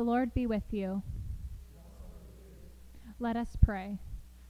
The Lord be with you. Let us pray.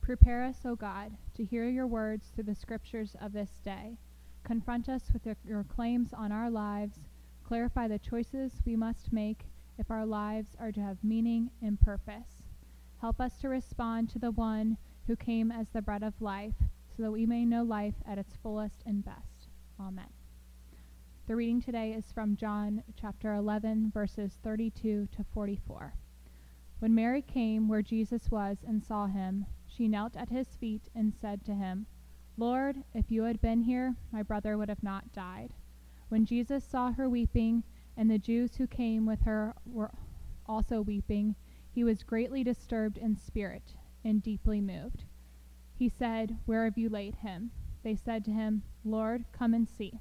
Prepare us, O God, to hear your words through the scriptures of this day. Confront us with your claims on our lives. Clarify the choices we must make if our lives are to have meaning and purpose. Help us to respond to the one who came as the bread of life, so that we may know life at its fullest and best. Amen. The reading today is from John chapter 11, verses 32 to 44. When Mary came where Jesus was and saw him, she knelt at his feet and said to him, Lord, if you had been here, my brother would have not died. When Jesus saw her weeping, and the Jews who came with her were also weeping, he was greatly disturbed in spirit and deeply moved. He said, Where have you laid him? They said to him, Lord, come and see.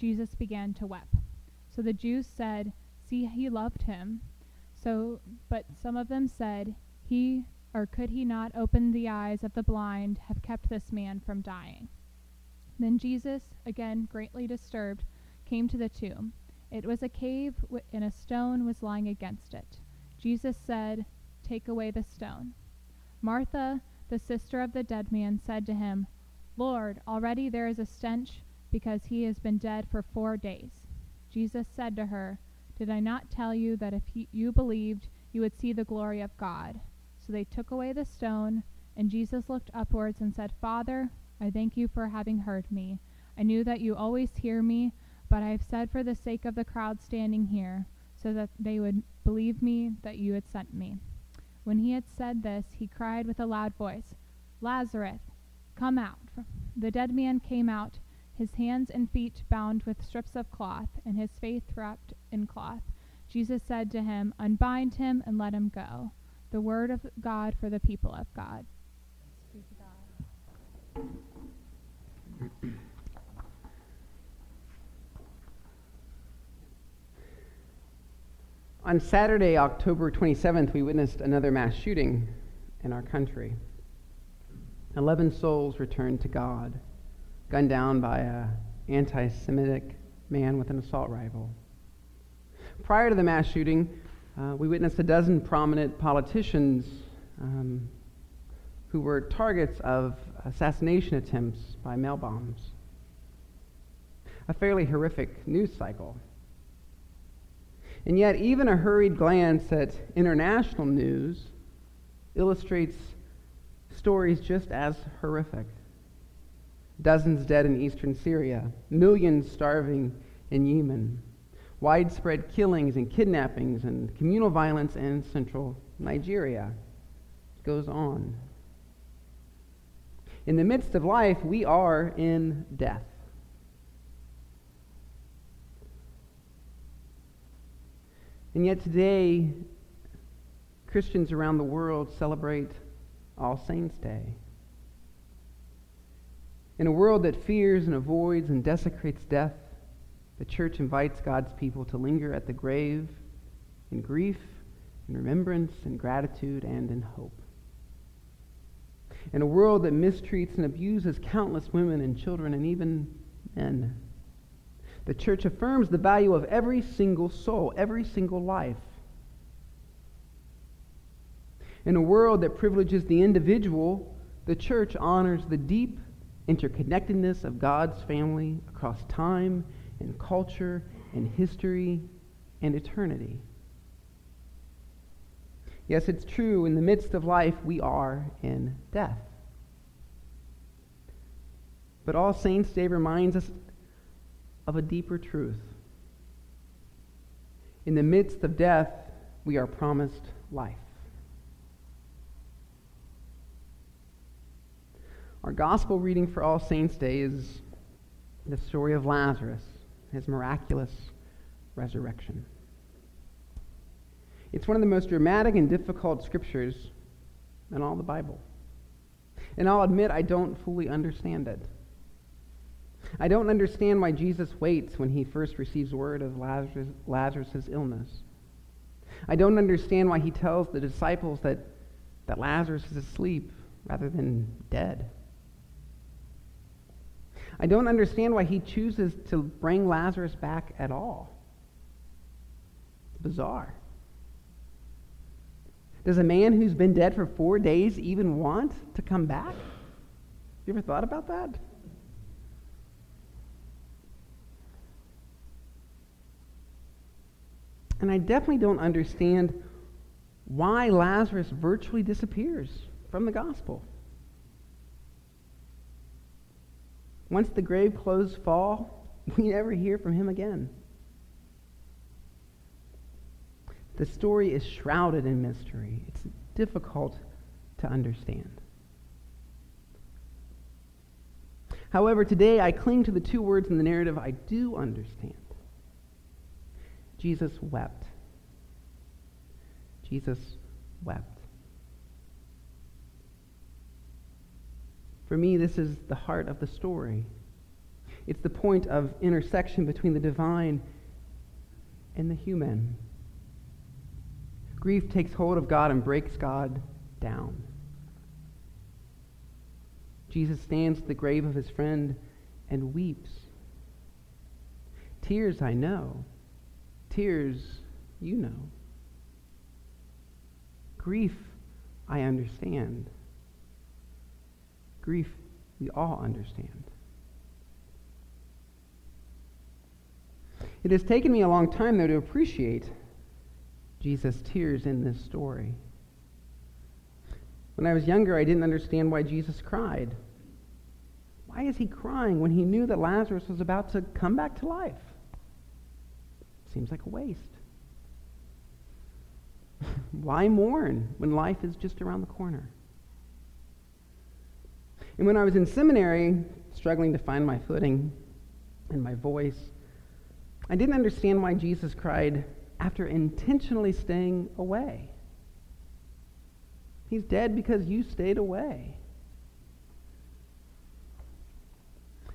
Jesus began to weep. So the Jews said, See, he loved him. So, but some of them said, He or could he not open the eyes of the blind, have kept this man from dying? Then Jesus, again greatly disturbed, came to the tomb. It was a cave, and a stone was lying against it. Jesus said, Take away the stone. Martha, the sister of the dead man, said to him, Lord, already there is a stench, because he has been dead for four days. Jesus said to her, Did I not tell you that if he, you believed, you would see the glory of God? So they took away the stone, and Jesus looked upwards and said, Father, I thank you for having heard me. I knew that you always hear me, but I have said for the sake of the crowd standing here, so that they would believe me that you had sent me. When he had said this, he cried with a loud voice, Lazarus, come out. The dead man came out, his hands and feet bound with strips of cloth, and his face wrapped in cloth. Jesus said to him, Unbind him and let him go. The word of God for the people of God. On Saturday, October 27th, we witnessed another mass shooting in our country. Eleven souls returned to God, gunned down by an anti Semitic man with an assault rifle. Prior to the mass shooting, uh, we witnessed a dozen prominent politicians um, who were targets of assassination attempts by mail bombs. A fairly horrific news cycle. And yet, even a hurried glance at international news illustrates stories just as horrific. Dozens dead in eastern Syria, millions starving in Yemen, widespread killings and kidnappings and communal violence in central Nigeria. It goes on. In the midst of life, we are in death. And yet today, Christians around the world celebrate All Saints' Day. In a world that fears and avoids and desecrates death, the church invites God's people to linger at the grave in grief, in remembrance, in gratitude, and in hope. In a world that mistreats and abuses countless women and children and even men, the church affirms the value of every single soul, every single life. In a world that privileges the individual, the church honors the deep interconnectedness of God's family across time and culture and history and eternity. Yes, it's true, in the midst of life, we are in death. But All Saints' Day reminds us of a deeper truth. In the midst of death, we are promised life. Our gospel reading for All Saints' Day is the story of Lazarus his miraculous resurrection. It's one of the most dramatic and difficult scriptures in all the Bible. And I'll admit I don't fully understand it. I don't understand why Jesus waits when he first receives word of Lazarus' Lazarus' illness. I don't understand why he tells the disciples that, that Lazarus is asleep rather than dead. I don't understand why he chooses to bring Lazarus back at all. It's bizarre. Does a man who's been dead for four days even want to come back? You ever thought about that? And I definitely don't understand why Lazarus virtually disappears from the gospel. Once the grave clothes fall, we never hear from him again. The story is shrouded in mystery. It's difficult to understand. However, today I cling to the two words in the narrative I do understand. Jesus wept. Jesus wept. For me, this is the heart of the story. It's the point of intersection between the divine and the human. Grief takes hold of God and breaks God down. Jesus stands at the grave of his friend and weeps. Tears, I know. Tears, you know. Grief, I understand. Grief, we all understand. It has taken me a long time, though, to appreciate Jesus' tears in this story. When I was younger, I didn't understand why Jesus cried. Why is he crying when he knew that Lazarus was about to come back to life? Seems like a waste. why mourn when life is just around the corner? And when I was in seminary, struggling to find my footing and my voice, I didn't understand why Jesus cried after intentionally staying away. He's dead because you stayed away.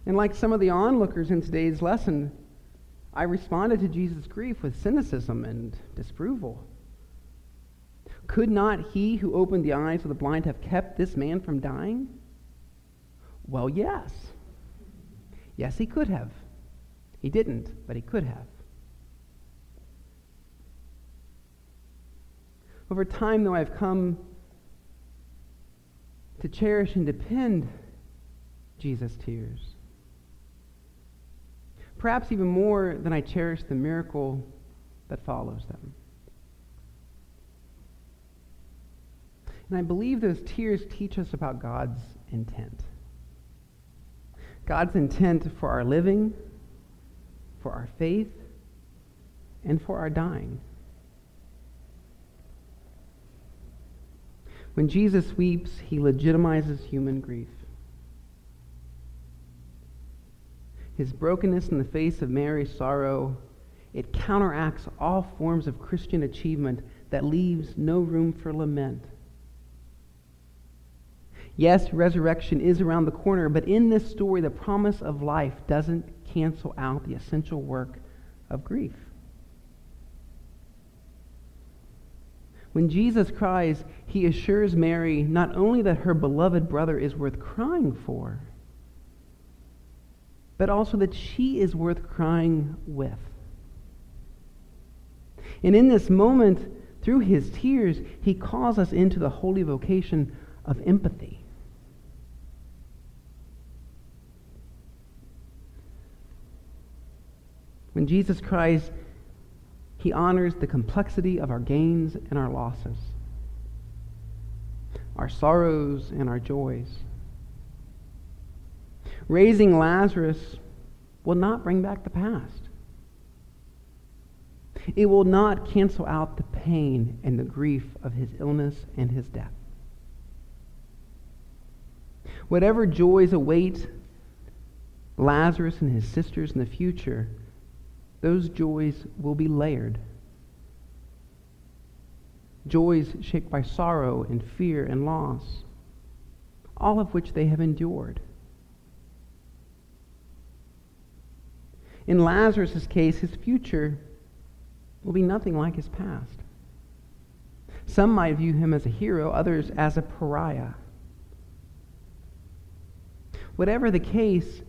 And like some of the onlookers in today's lesson, I responded to Jesus' grief with cynicism and disapproval. Could not he who opened the eyes of the blind have kept this man from dying? Well, yes. Yes, he could have. He didn't, but he could have. Over time, though, I've come to cherish and depend Jesus' tears. Perhaps even more than I cherish the miracle that follows them. And I believe those tears teach us about God's intent. God's intent for our living, for our faith, and for our dying. When Jesus weeps, he legitimizes human grief. His brokenness in the face of Mary's sorrow, it counteracts all forms of Christian achievement that leaves no room for lament. Yes, resurrection is around the corner, but in this story, the promise of life doesn't cancel out the essential work of grief. When Jesus cries, he assures Mary not only that her beloved brother is worth crying for, but also that she is worth crying with. And in this moment, through his tears, he calls us into the holy vocation of empathy. When Jesus cries, he honors the complexity of our gains and our losses, our sorrows and our joys. Raising Lazarus will not bring back the past. It will not cancel out the pain and the grief of his illness and his death. Whatever joys await Lazarus and his sisters in the future, those joys will be layered. Joys shaped by sorrow and fear and loss, all of which they have endured. In Lazarus' case, his future will be nothing like his past. Some might view him as a hero, others as a pariah. Whatever the case,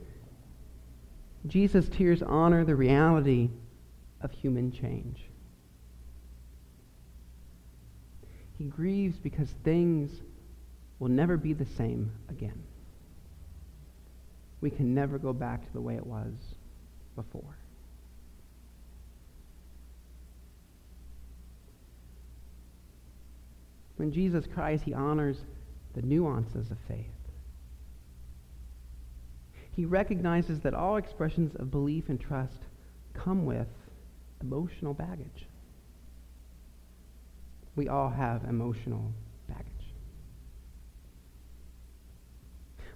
Jesus' tears honor the reality of human change. He grieves because things will never be the same again. We can never go back to the way it was before. When Jesus cries, he honors the nuances of faith. He recognizes that all expressions of belief and trust come with emotional baggage. We all have emotional baggage.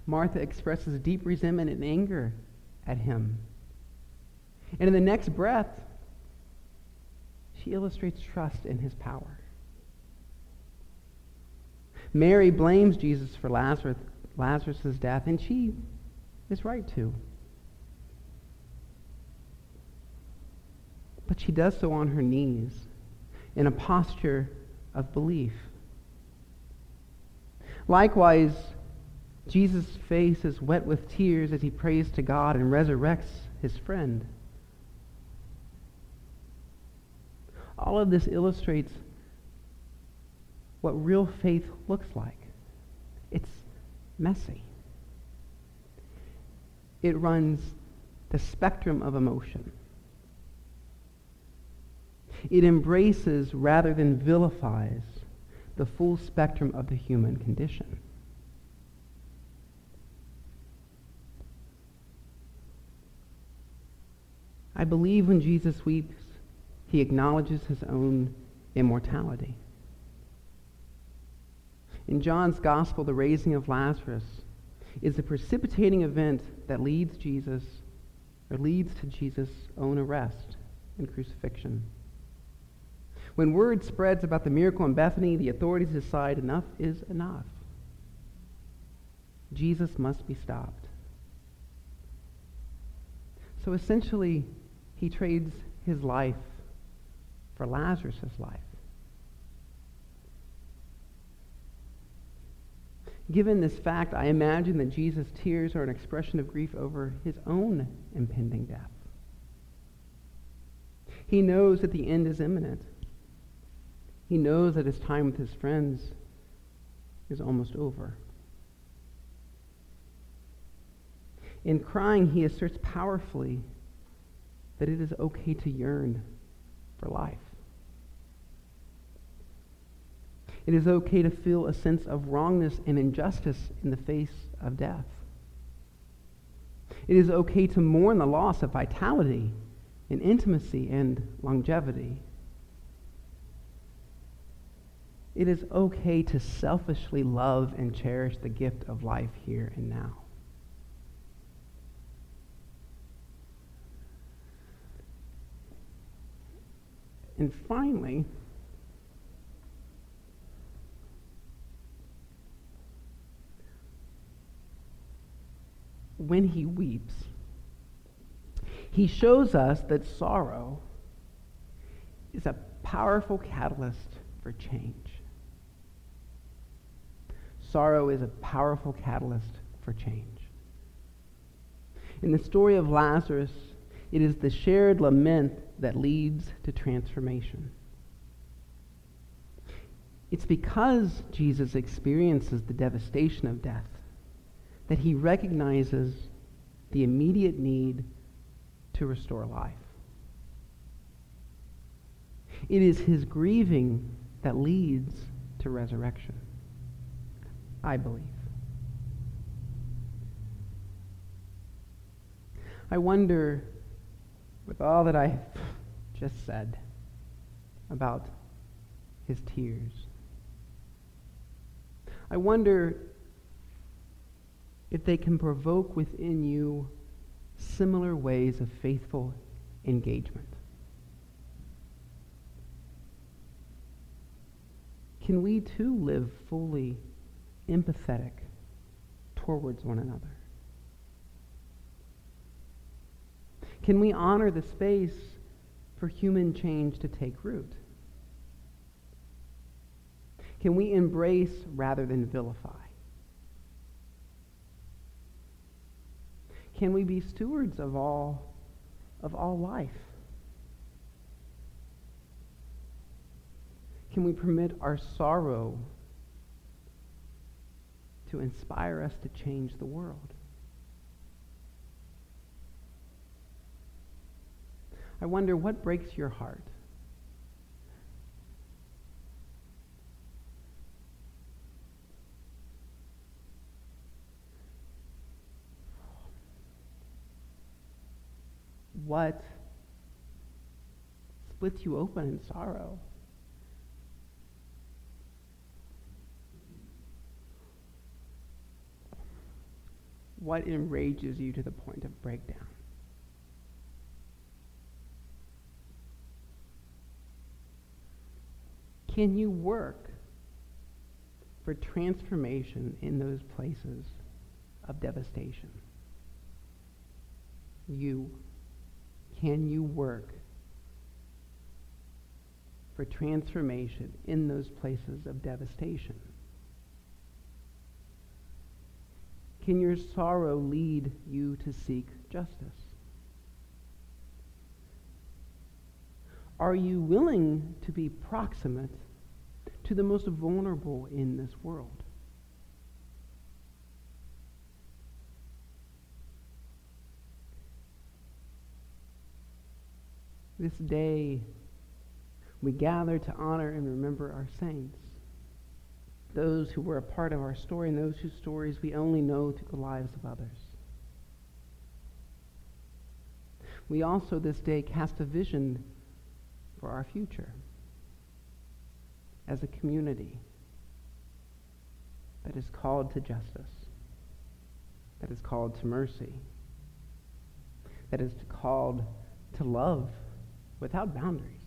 Martha expresses deep resentment and anger at him. And in the next breath, she illustrates trust in his power. Mary blames Jesus for Lazarus' death, and she is right to. But she does so on her knees in a posture of belief. Likewise, Jesus' face is wet with tears as he prays to God and resurrects his friend. All of this illustrates what real faith looks like. It's messy. It runs the spectrum of emotion. It embraces rather than vilifies the full spectrum of the human condition. I believe when Jesus weeps, he acknowledges his own immortality. In John's gospel, the raising of Lazarus is the precipitating event that leads Jesus or leads to Jesus' own arrest and crucifixion. When word spreads about the miracle in Bethany, the authorities decide enough is enough. Jesus must be stopped. So essentially, he trades his life for Lazarus' life. Given this fact, I imagine that Jesus' tears are an expression of grief over his own impending death. He knows that the end is imminent. He knows that his time with his friends is almost over. In crying, he asserts powerfully that it is okay to yearn for life. It is okay to feel a sense of wrongness and injustice in the face of death. It is okay to mourn the loss of vitality and intimacy and longevity. It is okay to selfishly love and cherish the gift of life here and now. And finally, when he weeps, he shows us that sorrow is a powerful catalyst for change. Sorrow is a powerful catalyst for change. In the story of Lazarus, it is the shared lament that leads to transformation. It's because Jesus experiences the devastation of death that he recognizes the immediate need to restore life. It is his grieving that leads to resurrection, I believe. I wonder, with all that I just said about his tears, I wonder if they can provoke within you similar ways of faithful engagement. Can we too live fully empathetic towards one another? Can we honor the space for human change to take root? Can we embrace rather than vilify? Can we be stewards of all, of all life? Can we permit our sorrow to inspire us to change the world? I wonder what breaks your heart? What splits you open in sorrow? What enrages you to the point of breakdown? Can you work for transformation in those places of devastation? You, can you work for transformation in those places of devastation? Can your sorrow lead you to seek justice? Are you willing to be proximate to the most vulnerable in this world? This day, we gather to honor and remember our saints, those who were a part of our story and those whose stories we only know through the lives of others. We also this day cast a vision for our future as a community that is called to justice, that is called to mercy, that is called to love without boundaries.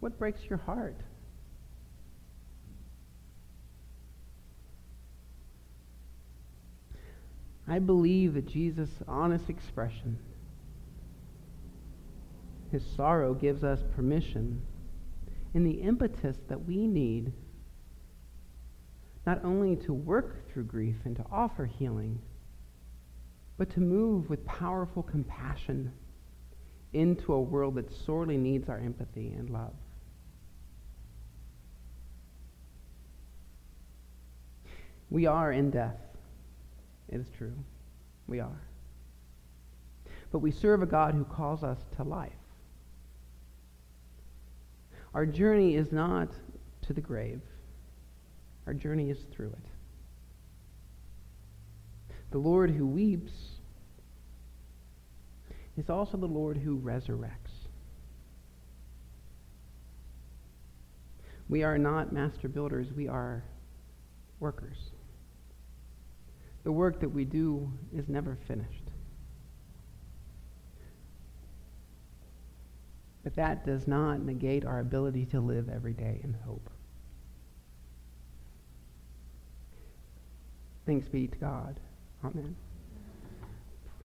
What breaks your heart? I believe that Jesus' honest expression his sorrow gives us permission in the impetus that we need not only to work through grief and to offer healing, but to move with powerful compassion into a world that sorely needs our empathy and love. We are in death. It is true. We are. But we serve a God who calls us to life. Our journey is not to the grave, our journey is through it. The Lord who weeps is also the Lord who resurrects. We are not master builders, we are workers. The work that we do is never finished. But that does not negate our ability to live every day in hope. Thanks be to God. Amen.